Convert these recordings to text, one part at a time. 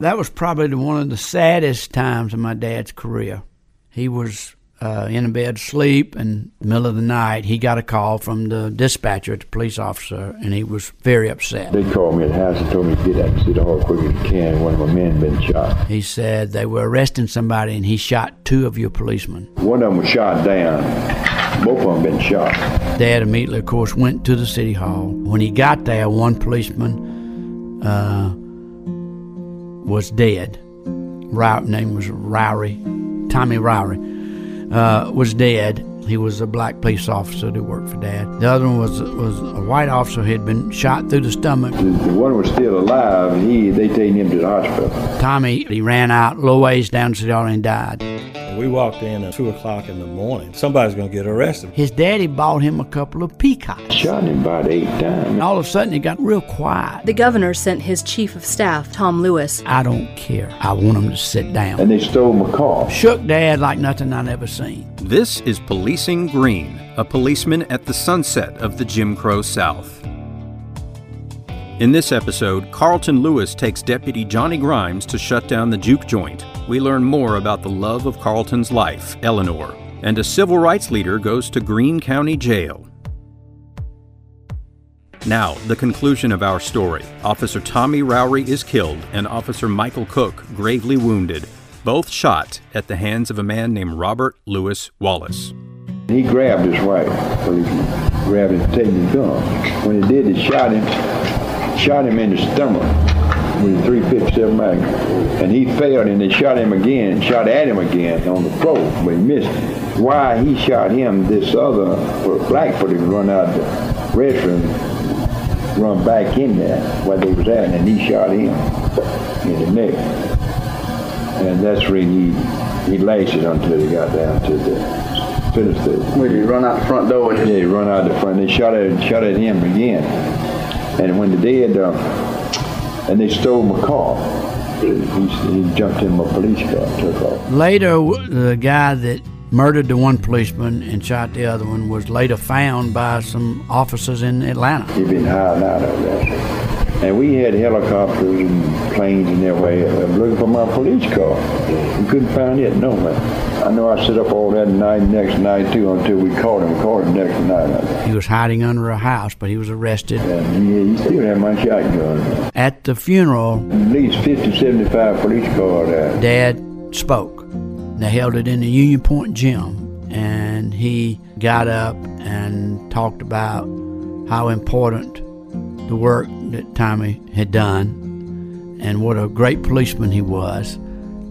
That was probably one of the saddest times in my dad's career. He was uh, in a bed asleep, and the middle of the night, he got a call from the dispatcher, the police officer, and he was very upset. They called me at the house and told me to get out and see the hall quick as you can. One of my men been shot. He said they were arresting somebody, and he shot two of your policemen. One of them was shot down. Both of them been shot. Dad immediately, of course, went to the city hall. When he got there, one policeman uh, was dead. Row- name was Rowry, Tommy Rowry, uh, was dead. He was a black police officer that worked for Dad. The other one was was a white officer who had been shot through the stomach. The, one was still alive. He they taken him to the hospital. Tommy, he ran out low ways down to the hall and died. We walked in at 2 o'clock in the morning. Somebody's going to get arrested. His daddy bought him a couple of peacocks. Shot him about eight times. All of a sudden, it got real quiet. The governor sent his chief of staff, Tom Lewis. I don't care. I want him to sit down. And they stole my car. Shook Dad like nothing I'd ever seen. This is Policing Greene, a policeman at the sunset of the Jim Crow South. In this episode, Carlton Lewis takes Deputy Johnny Grimes to shut down the juke joint. We learn more about the love of Carlton's life, Eleanor, and a civil rights leader goes to Greene County Jail. Now, the conclusion of our story. Officer Tommy Rowry is killed and Officer Michael Cook gravely wounded, both shot at the hands of a man named Robert Lewis Wallace. He grabbed his wife. Policeman grabbed him, taking his gun. When he did, he shot him, shot him in the stomach with a 357 mag, And he failed, and they shot him again, shot at him again on the throat, but he missed. Why he shot him, this other Blackfoot had run out the restroom, run back in there where they was at, and he shot him in the neck. And that's where he he lasted until he got down to the finished the. Where did he run out the front door? Yeah, he run out the front. They shot at shot at him again, and when they did, uh, and they stole my car. He, he jumped in my police car, and took off. Later, the guy that murdered the one policeman and shot the other one was later found by some officers in Atlanta. He been hiding out of there. And we had helicopters and planes and everywhere uh, looking for my police car. We couldn't find it nowhere. I know I sit up all that night, next night too, until we caught him. Caught him next night. He was hiding under a house, but he was arrested. And he, he still had my shotgun. At the funeral, At least 50, 75 police cars there. Dad spoke. They held it in the Union Point gym, and he got up and talked about how important the work that Tommy had done and what a great policeman he was.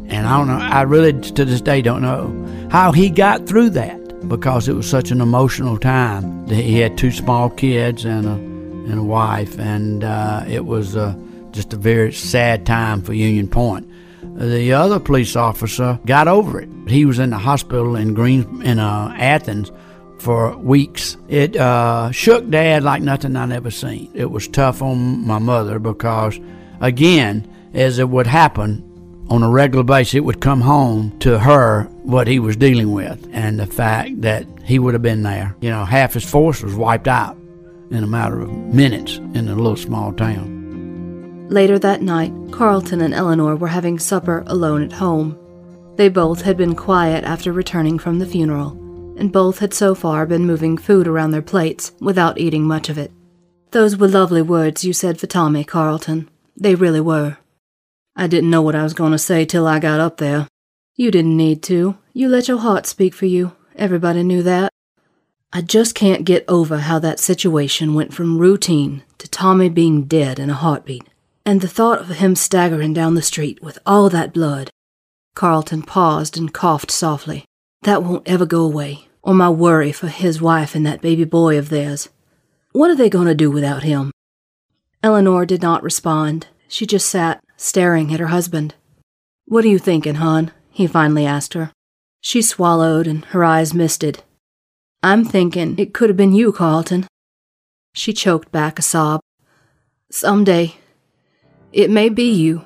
And I don't know, I really to this day don't know how he got through that because it was such an emotional time. That He had two small kids and a, and a wife, and uh, it was uh, just a very sad time for Union Point. The other police officer got over it. He was in the hospital in Green in uh, Athens for weeks. It uh, shook Dad like nothing I'd ever seen. It was tough on my mother because, again, as it would happen on a regular basis, it would come home to her what he was dealing with and the fact that he would have been there. You know, half his force was wiped out in a matter of minutes in a little small town. Later that night, Carlton and Eleanor were having supper alone at home. They both had been quiet after returning from the funeral, and both had so far been moving food around their plates without eating much of it. Those were lovely words you said for Tommy, Carlton. They really were. I didn't know what I was going to say till I got up there. You didn't need to. You let your heart speak for you. Everybody knew that. I just can't get over how that situation went from routine to Tommy being dead in a heartbeat, and the thought of him staggering down the street with all that blood. Carlton paused and coughed softly. That won't ever go away, or my worry for his wife and that baby boy of theirs. What are they going to do without him? Eleanor did not respond. She just sat, staring at her husband. What are you thinking, hon? he finally asked her. She swallowed and her eyes misted. I'm thinking it could have been you, Carlton. She choked back a sob. Someday, it may be you.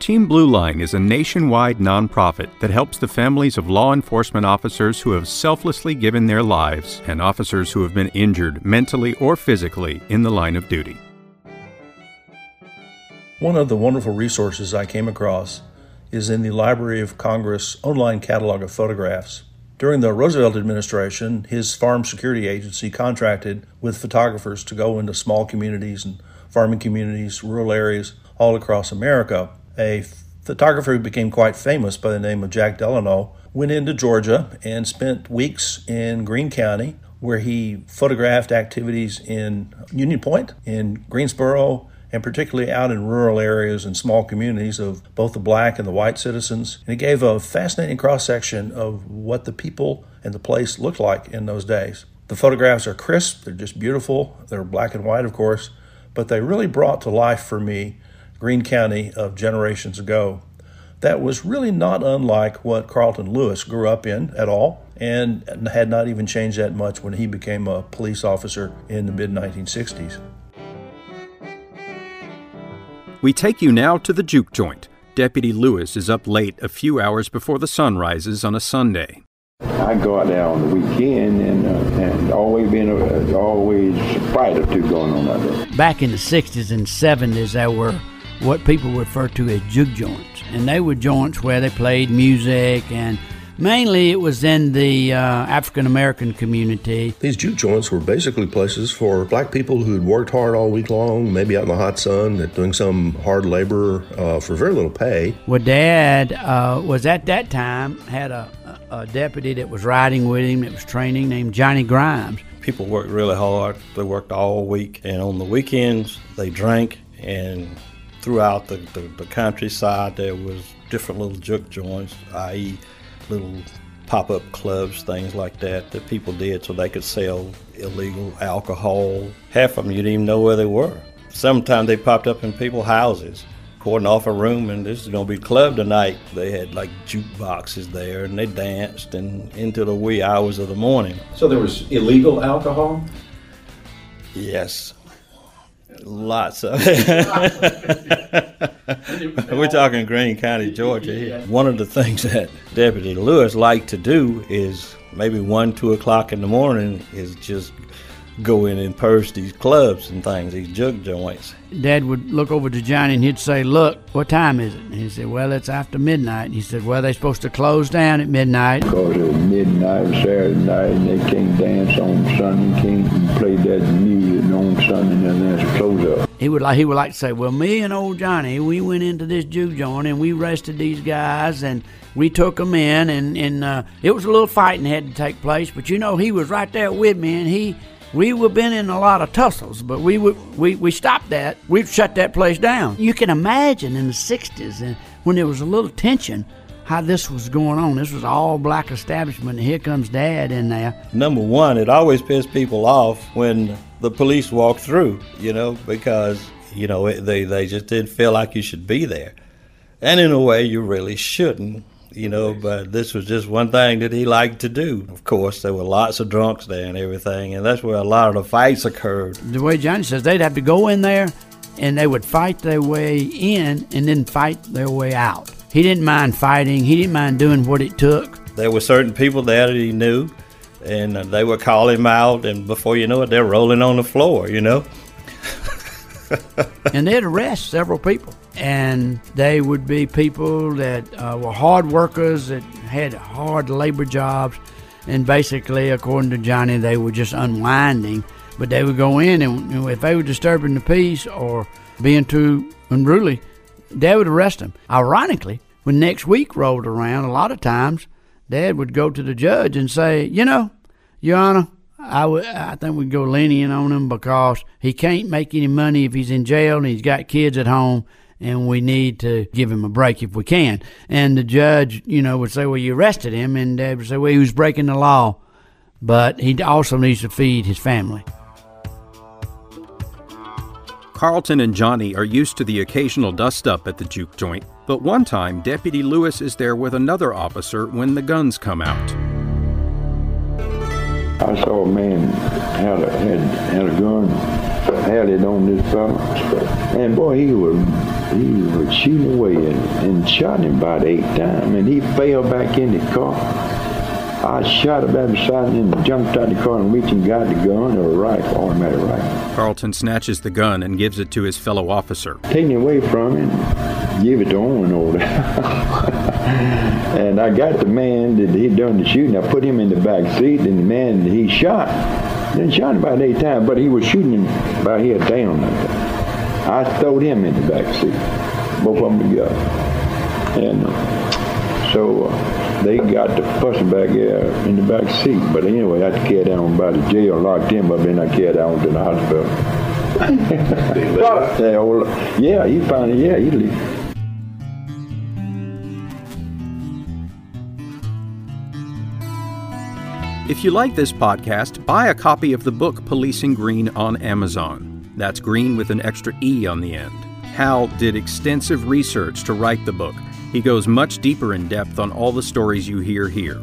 Team Blue Line is a nationwide nonprofit that helps the families of law enforcement officers who have selflessly given their lives and officers who have been injured mentally or physically in the line of duty. One of the wonderful resources I came across is in the Library of Congress online catalog of photographs. During the Roosevelt administration, his farm security agency contracted with photographers to go into small communities and farming communities, rural areas all across America a photographer who became quite famous by the name of Jack Delano went into Georgia and spent weeks in Greene County where he photographed activities in Union Point, in Greensboro, and particularly out in rural areas and small communities of both the black and the white citizens. And he gave a fascinating cross section of what the people and the place looked like in those days. The photographs are crisp, they're just beautiful, they're black and white, of course, but they really brought to life for me Greene County of generations ago. That was really not unlike what Carlton Lewis grew up in at all, and had not even changed that much when he became a police officer in the mid 1960s. We take you now to the juke joint. Deputy Lewis is up late a few hours before the sun rises on a Sunday. I go out there on the weekend and, uh, and always been a, always a fight or two going on out there. Back in the 60s and 70s, there were what people refer to as juke joints. And they were joints where they played music and Mainly, it was in the uh, African American community. These juke joints were basically places for black people who'd worked hard all week long, maybe out in the hot sun, doing some hard labor uh, for very little pay. Well, Dad uh, was at that time had a, a deputy that was riding with him that was training named Johnny Grimes. People worked really hard. They worked all week, and on the weekends they drank and throughout the, the, the countryside there was different little juke joints, i.e., little pop-up clubs, things like that, that people did so they could sell illegal alcohol. Half of them you didn't even know where they were. Sometimes they popped up in people's houses, cordon off a room, and this is going to be club tonight. They had like jukeboxes there, and they danced and into the wee hours of the morning. So there was illegal alcohol. Yes, Lots of it. We're talking Greene County, Georgia here. One of the things that Deputy Lewis liked to do is maybe one, two o'clock in the morning is just go in and purge these clubs and things, these juke joints. Dad would look over to Johnny and he'd say, Look, what time is it? And he said, Well, it's after midnight. And he said, Well, they're supposed to close down at midnight. Because it was midnight, Saturday night, and they can't dance on Sunday, can't play that music on Sunday, and then that's close up. He would like he would like to say, Well, me and old Johnny, we went into this juke joint and we arrested these guys and we took them in and, and uh, it was a little fighting had to take place, but you know he was right there with me and he we were been in a lot of tussles, but we we we stopped that. We've shut that place down. You can imagine in the '60s and when there was a little tension, how this was going on. This was all black establishment, and here comes Dad in there. Number one, it always pissed people off when the police walked through, you know, because you know they they just didn't feel like you should be there, and in a way you really shouldn't you know, but this was just one thing that he liked to do. Of course, there were lots of drunks there and everything, and that's where a lot of the fights occurred. The way Johnny says, they'd have to go in there and they would fight their way in and then fight their way out. He didn't mind fighting, he didn't mind doing what it took. There were certain people there that he knew, and they would call him out, and before you know it, they're rolling on the floor, you know? and they'd arrest several people and they would be people that uh, were hard workers that had hard labor jobs and basically according to johnny they were just unwinding but they would go in and you know, if they were disturbing the peace or being too unruly they would arrest him. ironically when next week rolled around a lot of times dad would go to the judge and say you know your honor I, w- I think we'd go lenient on him because he can't make any money if he's in jail and he's got kids at home and we need to give him a break if we can. And the judge, you know, would say, well, you arrested him. And Dad would say, well, he was breaking the law. But he also needs to feed his family. Carlton and Johnny are used to the occasional dust up at the juke joint, but one time Deputy Lewis is there with another officer when the guns come out. I saw a man had a, had, had a gun had it on this fellow. And boy, he was he was shooting away and, and shot him about eight times, and he fell back in the car. I shot him beside him and jumped out the car and reached and got the gun or a rifle, automatic rifle. Carlton snatches the gun and gives it to his fellow officer. Taking it away from him, give it to Owen over there. and I got the man that he done the shooting. I put him in the back seat, and the man he shot, then shot him about eight times, but he was shooting him about here down like. I throwed him in the back seat, both of them together. And uh, so uh, they got the person back there in the back seat. But anyway, I had to carry down by the jail, locked him up, and I carried down to the hospital. yeah, well, yeah, he finally, yeah, he lived. If you like this podcast, buy a copy of the book Policing Greene on Amazon. That's green with an extra E on the end. Hal did extensive research to write the book. He goes much deeper in depth on all the stories you hear here.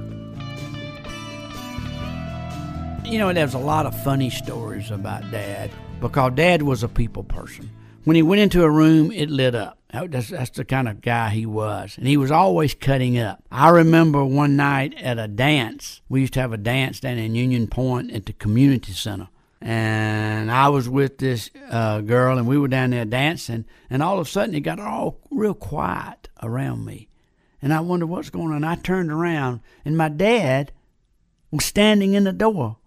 You know, there's a lot of funny stories about Dad because Dad was a people person. When he went into a room, it lit up. That's, that's the kind of guy he was. And he was always cutting up. I remember one night at a dance. We used to have a dance down in Union Point at the community center. And I was with this uh, girl, and we were down there dancing. And all of a sudden, it got all real quiet around me. And I wondered what's going on. I turned around, and my dad was standing in the door,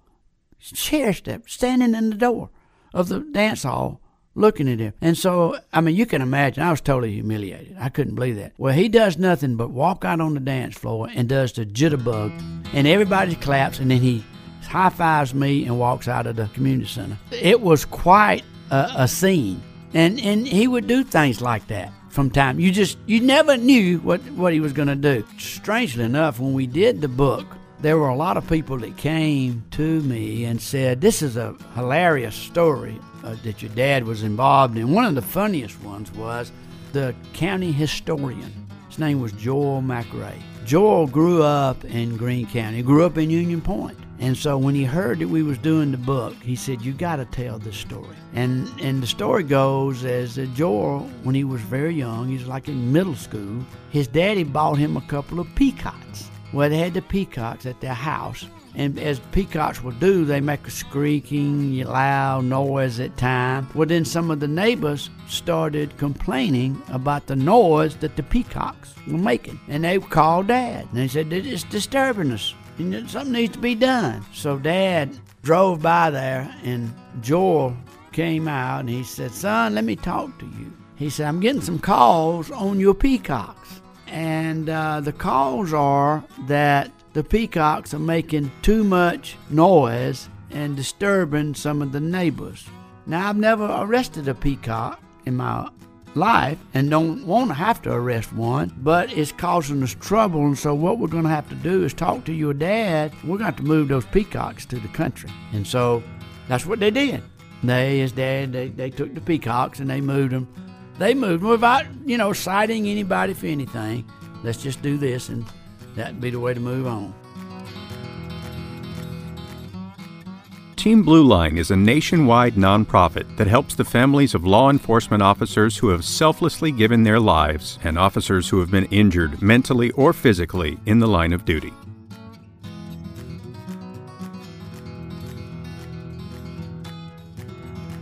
chair step, standing in the door of the dance hall looking at him. And so, I mean, you can imagine, I was totally humiliated. I couldn't believe that. Well, he does nothing but walk out on the dance floor and does the jitterbug, and everybody claps, and then he high fives me and walks out of the community center. It was quite a, a scene. And, and he would do things like that from time. You just, you never knew what, what he was going to do. Strangely enough, when we did the book, there were a lot of people that came to me and said, This is a hilarious story uh, that your dad was involved in. One of the funniest ones was the county historian. His name was Joel McRae. Joel grew up in Greene County. Grew up in Union Point. And so when he heard that we was doing the book, he said, "You got to tell this story." And and the story goes as that Joel, when he was very young, he's like in middle school. His daddy bought him a couple of peacocks. Well, they had the peacocks at their house, and as peacocks will do, they make a squeaking, loud noise at times. Well, then some of the neighbors started complaining about the noise that the peacocks were making, and they called Dad, and they said it's disturbing us, and something needs to be done. So Dad drove by there, and Joel came out, and he said, "Son, let me talk to you." He said, "I'm getting some calls on your peacocks." and uh, the calls are that the peacocks are making too much noise and disturbing some of the neighbors. Now, I've never arrested a peacock in my life and don't want to have to arrest one, but it's causing us trouble. And so, what we're going to have to do is talk to your dad. We're going to have to move those peacocks to the country. And so, that's what they did. They, his dad, they, they took the peacocks and they moved them they moved them without, you know, citing anybody for anything. Let's just do this, and that'd be the way to move on. Team Blue Line is a nationwide nonprofit that helps the families of law enforcement officers who have selflessly given their lives and officers who have been injured mentally or physically in the line of duty.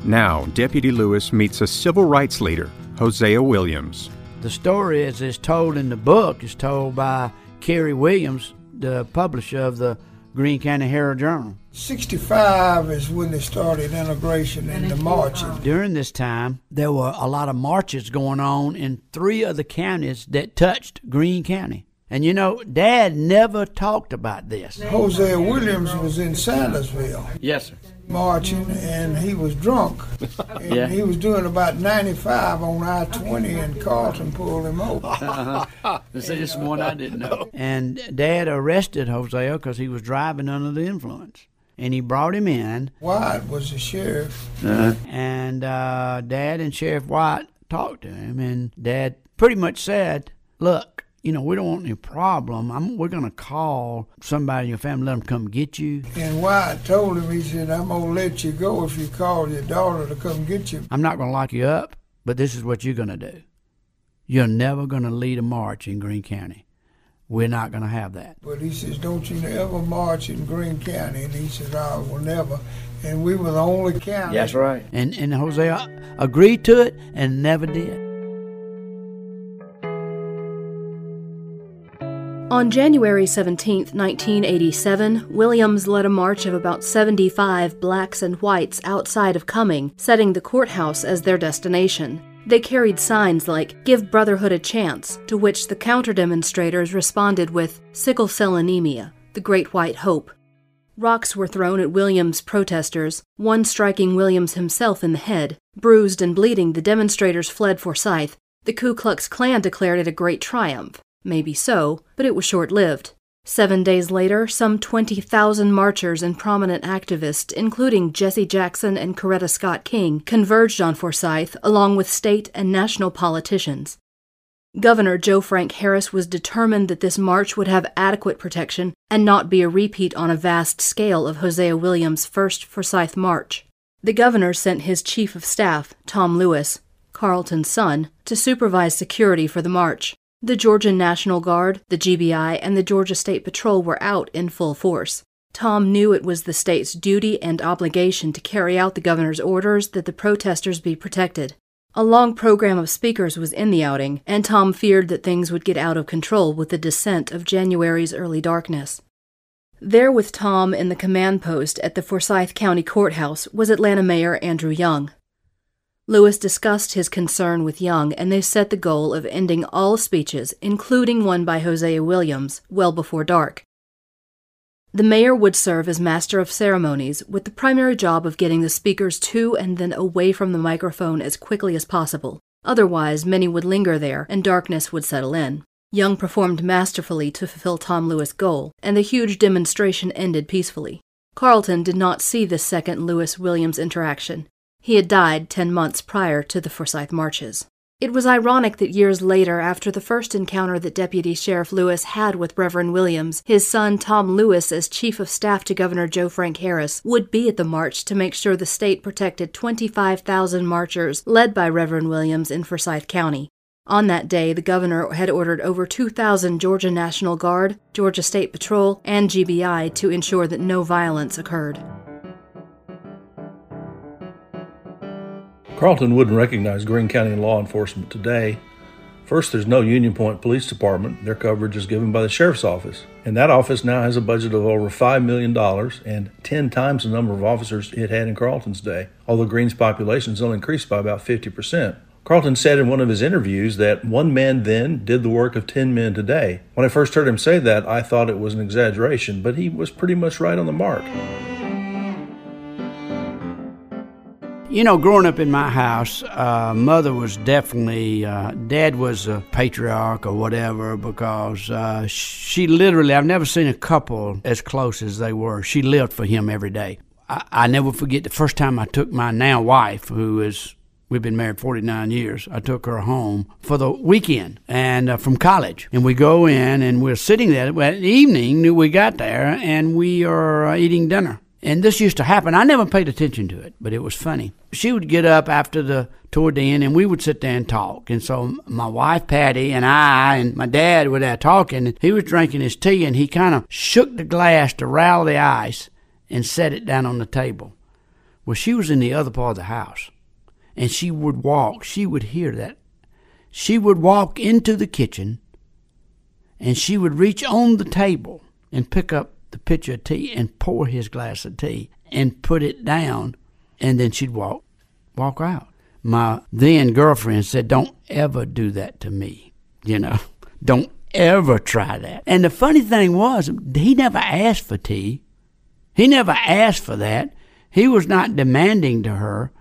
Now, Deputy Lewis meets a civil rights leader Hosea Williams. The story, as is told in the book, is told by Carey Williams, the publisher of the Greene County Herald Journal. 65 is when they started integration and the marching. During this time, there were a lot of marches going on in three of the counties that touched Greene County. And you know, Dad never talked about this. Hosea Williams was in Sandersville. Yes, sir marching and he was drunk. And yeah. he was doing about 95 on I 20 and Carlton pulled him over. uh-huh. See, this one I didn't know. And Dad arrested Hosea because he was driving under the influence. And he brought him in. White was the sheriff. Uh-huh. And uh, Dad and Sheriff White talked to him, and Dad pretty much said, Look, you know, we don't want any problem. I'm, we're going to call somebody in your family, let them come get you. And why I told him, he said, I'm going to let you go if you call your daughter to come get you. I'm not going to lock you up, but this is what you're going to do. You're never going to lead a march in Greene County. We're not going to have that. But he says, don't you ever march in Greene County. And he said, I will never. And we were the only county. That's right. And, and Hosea uh, agreed to it and never did. On January 17, 1987, Williams led a march of about 75 blacks and whites outside of Cumming, setting the courthouse as their destination. They carried signs like, Give Brotherhood a Chance, to which the counter demonstrators responded with, Sickle cell anemia, the Great White Hope. Rocks were thrown at Williams' protesters, one striking Williams himself in the head. Bruised and bleeding, the demonstrators fled Forsyth. The Ku Klux Klan declared it a great triumph. Maybe so, but it was short lived. Seven days later, some 20,000 marchers and prominent activists, including Jesse Jackson and Coretta Scott King, converged on Forsyth, along with state and national politicians. Governor Joe Frank Harris was determined that this march would have adequate protection and not be a repeat on a vast scale of Hosea Williams' first Forsyth March. The governor sent his chief of staff, Tom Lewis, Carlton's son, to supervise security for the march. The Georgia National Guard, the GBI, and the Georgia State Patrol were out in full force. Tom knew it was the state's duty and obligation to carry out the governor's orders that the protesters be protected. A long program of speakers was in the outing, and Tom feared that things would get out of control with the descent of January's early darkness. There with Tom in the command post at the Forsyth County Courthouse was Atlanta Mayor Andrew Young. Lewis discussed his concern with Young, and they set the goal of ending all speeches, including one by Hosea Williams, well before dark. The mayor would serve as master of ceremonies, with the primary job of getting the speakers to and then away from the microphone as quickly as possible. Otherwise, many would linger there, and darkness would settle in. Young performed masterfully to fulfill Tom Lewis' goal, and the huge demonstration ended peacefully. Carlton did not see this second Lewis Williams interaction. He had died ten months prior to the Forsyth marches. It was ironic that years later, after the first encounter that Deputy Sheriff Lewis had with Reverend Williams, his son Tom Lewis, as Chief of Staff to Governor Joe Frank Harris, would be at the march to make sure the state protected 25,000 marchers led by Reverend Williams in Forsyth County. On that day, the governor had ordered over 2,000 Georgia National Guard, Georgia State Patrol, and GBI to ensure that no violence occurred. Carlton wouldn't recognize Greene County law enforcement today. First, there's no Union Point Police Department. Their coverage is given by the Sheriff's Office. And that office now has a budget of over $5 million and 10 times the number of officers it had in Carlton's day, although Greene's population has only increased by about 50%. Carlton said in one of his interviews that one man then did the work of 10 men today. When I first heard him say that, I thought it was an exaggeration, but he was pretty much right on the mark. You know, growing up in my house, uh, mother was definitely, uh, dad was a patriarch or whatever because uh, she literally, I've never seen a couple as close as they were. She lived for him every day. I, I never forget the first time I took my now wife, who is We've been married 49 years. I took her home for the weekend and uh, from college. And we go in and we're sitting there. Well, evening, we got there and we are uh, eating dinner. And this used to happen. I never paid attention to it, but it was funny. She would get up after the toward the end, and we would sit there and talk. And so my wife Patty and I and my dad were there talking. And he was drinking his tea, and he kind of shook the glass to rattle the ice and set it down on the table. Well, she was in the other part of the house, and she would walk. She would hear that. She would walk into the kitchen, and she would reach on the table and pick up the pitcher of tea and pour his glass of tea and put it down, and then she'd walk walk out. My then girlfriend said, "Don't ever do that to me," you know. Don't ever try that. And the funny thing was, he never asked for tea. He never asked for that. He was not demanding to her,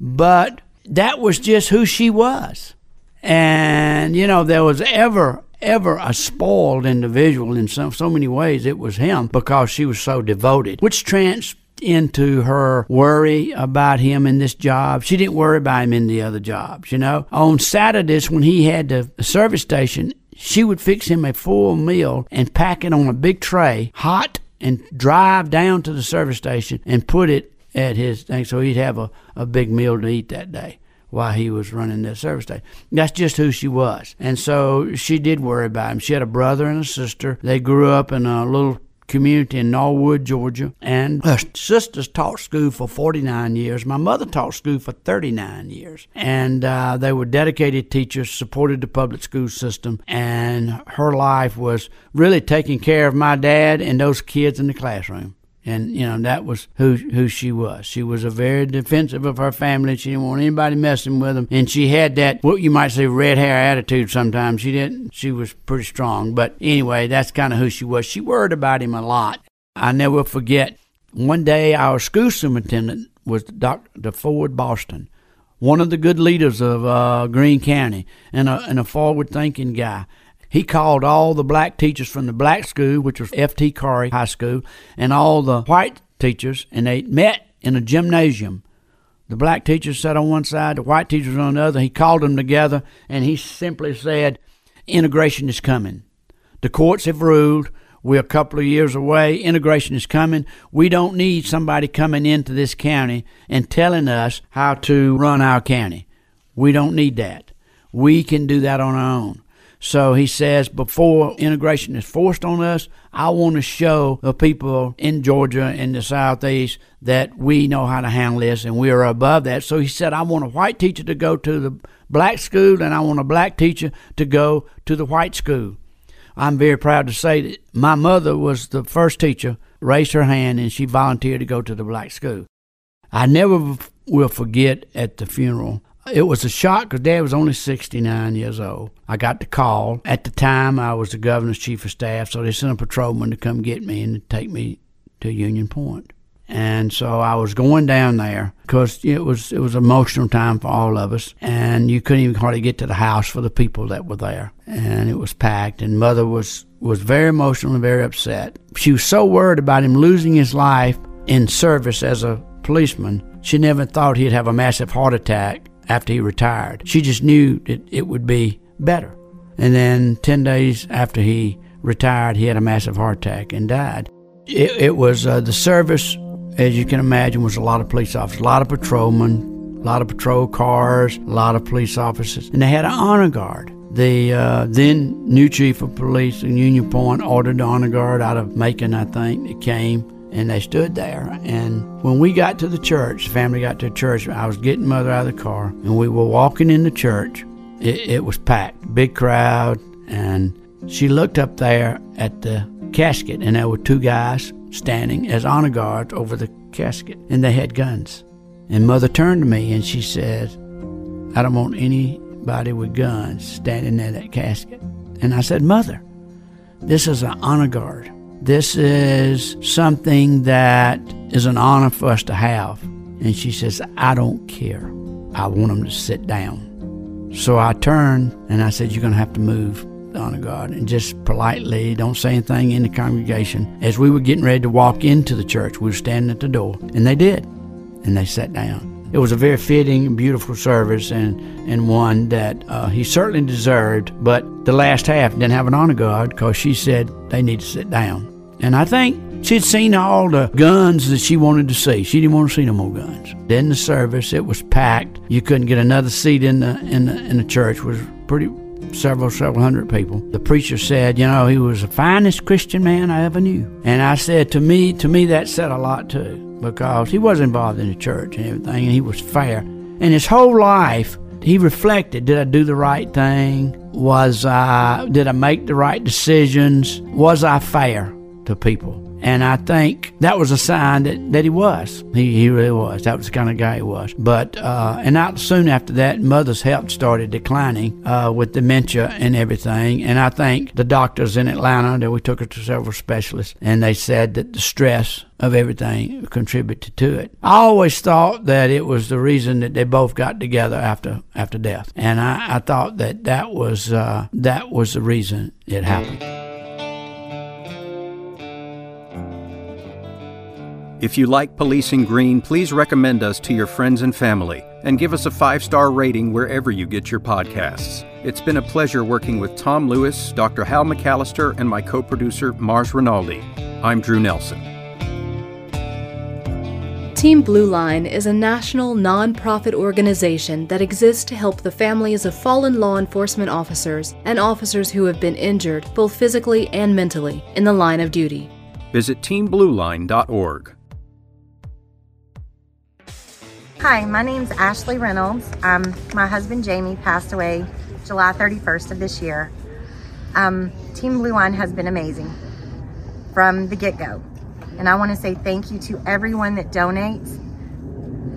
but that was just who she was. And, you know, there was ever ever a spoiled individual in so, so many ways. It was him because she was so devoted, which trans into her worry about him in this job. She didn't worry about him in the other jobs, you know. On Saturdays when he had the service station, she would fix him a full meal and pack it on a big tray, hot, and drive down to the service station and put it at his thing so he'd have a, a big meal to eat that day while he was running that service station. That's just who she was. And so she did worry about him. She had a brother and a sister. They grew up in a little community in Norwood, Georgia. And her sisters taught school for 49 years. My mother taught school for 39 years. And uh, they were dedicated teachers, supported the public school system. And her life was really taking care of my dad and those kids in the classroom and you know that was who who she was. She was a very defensive of her family. She didn't want anybody messing with them, and she had that what you might say red hair attitude. Sometimes she didn't. She was pretty strong, but anyway, that's kind of who she was. She worried about him a lot. I never forget. One day, our school superintendent was Dr. Ford Boston, one of the good leaders of uh, Greene County, and a and a forward thinking guy. He called all the black teachers from the black school, which was F.T. Corry High School, and all the white teachers, and they met in a gymnasium. The black teachers sat on one side, the white teachers on the other. He called them together, and he simply said, Integration is coming. The courts have ruled. We're a couple of years away. Integration is coming. We don't need somebody coming into this county and telling us how to run our county. We don't need that. We can do that on our own. So he says, before integration is forced on us, I want to show the people in Georgia and the Southeast that we know how to handle this and we are above that. So he said, I want a white teacher to go to the black school and I want a black teacher to go to the white school. I'm very proud to say that my mother was the first teacher, raised her hand, and she volunteered to go to the black school. I never will forget at the funeral it was a shock because Dad was only 69 years old. I got the call. At the time, I was the governor's chief of staff, so they sent a patrolman to come get me and take me to Union Point. And so I was going down there because it was it was an emotional time for all of us, and you couldn't even hardly get to the house for the people that were there, and it was packed. And Mother was was very emotional and very upset. She was so worried about him losing his life in service as a policeman. She never thought he'd have a massive heart attack after he retired. She just knew that it would be better. And then 10 days after he retired, he had a massive heart attack and died. It, it was uh, the service, as you can imagine, was a lot of police officers, a lot of patrolmen, a lot of patrol cars, a lot of police officers, and they had an honor guard. The uh, then new chief of police in Union Point ordered the honor guard out of Macon, I think. It came and they stood there. And when we got to the church, family got to church, I was getting mother out of the car, and we were walking in the church. It, it was packed, big crowd, and she looked up there at the casket, and there were two guys standing as honor guards over the casket, and they had guns. And mother turned to me and she said, I don't want anybody with guns standing at that casket. And I said, Mother, this is an honor guard. This is something that is an honor for us to have. And she says, I don't care. I want them to sit down. So I turned and I said, You're going to have to move, honor guard. And just politely, don't say anything in the congregation. As we were getting ready to walk into the church, we were standing at the door. And they did. And they sat down. It was a very fitting and beautiful service and, and one that uh, he certainly deserved. But the last half didn't have an honor guard because she said they need to sit down. And I think she'd seen all the guns that she wanted to see. She didn't want to see no more guns. In the service, it was packed. You couldn't get another seat in the in the in the church. It was pretty several several hundred people. The preacher said, you know, he was the finest Christian man I ever knew. And I said to me, to me that said a lot too, because he was involved in the church and everything, and he was fair. And his whole life, he reflected: Did I do the right thing? Was I? Did I make the right decisions? Was I fair? to people. And I think that was a sign that, that he was. He, he really was. That was the kind of guy he was. But, uh, and not soon after that, mother's health started declining uh, with dementia and everything. And I think the doctors in Atlanta, that we took her to several specialists, and they said that the stress of everything contributed to it. I always thought that it was the reason that they both got together after after death, and I, I thought that that was uh, that was the reason it happened. If you like Policing Greene, please recommend us to your friends and family and give us a five star rating wherever you get your podcasts. It's been a pleasure working with Tom Lewis, Dr. Hal McAllister, and my co producer, Mars Rinaldi. I'm Drew Nelson. Team Blue Line is a national nonprofit organization that exists to help the families of fallen law enforcement officers and officers who have been injured, both physically and mentally, in the line of duty. Visit teamblueline.org. Hi, my name's Ashley Reynolds. Um, my husband Jamie passed away July 31st of this year. Um, Team Blue Line has been amazing from the get go. And I want to say thank you to everyone that donates.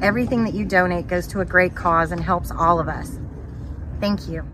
Everything that you donate goes to a great cause and helps all of us. Thank you.